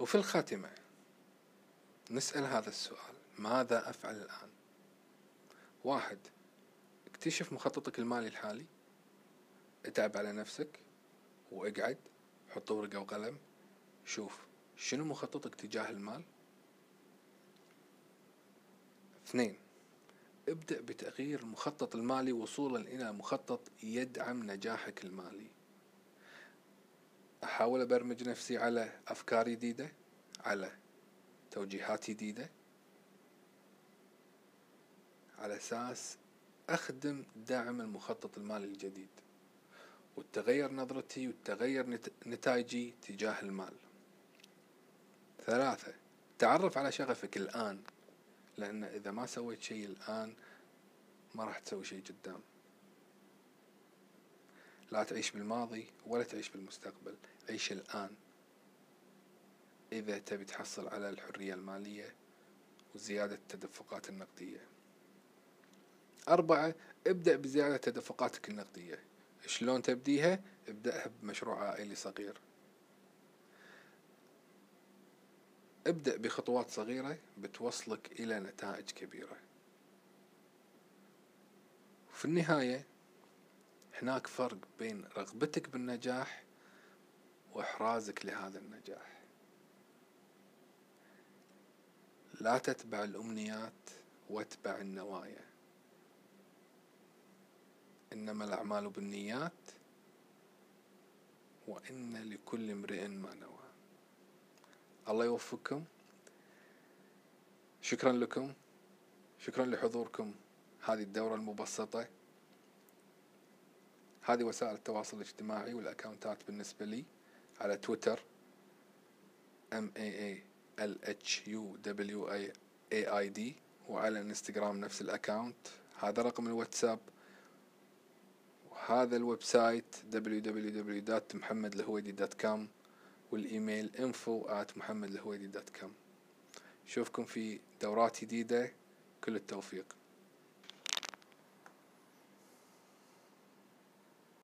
وفي الخاتمة نسأل هذا السؤال ماذا أفعل الآن؟ واحد اكتشف مخططك المالي الحالي اتعب على نفسك واقعد حط ورقة وقلم شوف شنو مخططك تجاه المال. اثنين ابدأ بتغيير المخطط المالي وصولا إلى مخطط يدعم نجاحك المالي. أحاول أبرمج نفسي على أفكار جديدة على توجيهات جديدة على أساس أخدم دعم المخطط المالي الجديد وتغير نظرتي وتغير نتائجي تجاه المال. ثلاثة تعرف على شغفك الآن لأن إذا ما سويت شيء الآن ما راح تسوي شيء قدام. لا تعيش بالماضي ولا تعيش بالمستقبل. عيش الآن. إذا تبي تحصل على الحرية المالية وزيادة التدفقات النقدية. أربعة ابدأ بزيادة تدفقاتك النقدية. شلون تبديها؟ ابدأها بمشروع عائلي صغير. ابدأ بخطوات صغيرة بتوصلك إلى نتائج كبيرة. في النهاية هناك فرق بين رغبتك بالنجاح وإحرازك لهذا النجاح. لا تتبع الأمنيات واتبع النوايا. إنما الأعمال بالنيات وإن لكل امرئ ما نوى. الله يوفقكم. شكرا لكم. شكرا لحضوركم. هذه الدورة المبسطة. هذه وسائل التواصل الاجتماعي والأكاونتات بالنسبة لي على تويتر. M A A L H U W A I D. وعلى الانستغرام نفس ال account. هذا رقم الواتساب. وهذا ال website www.محمدلهويدي.com والإيميل info at محمدلهويدي.com نشوفكم في دورات جديدة. كل التوفيق.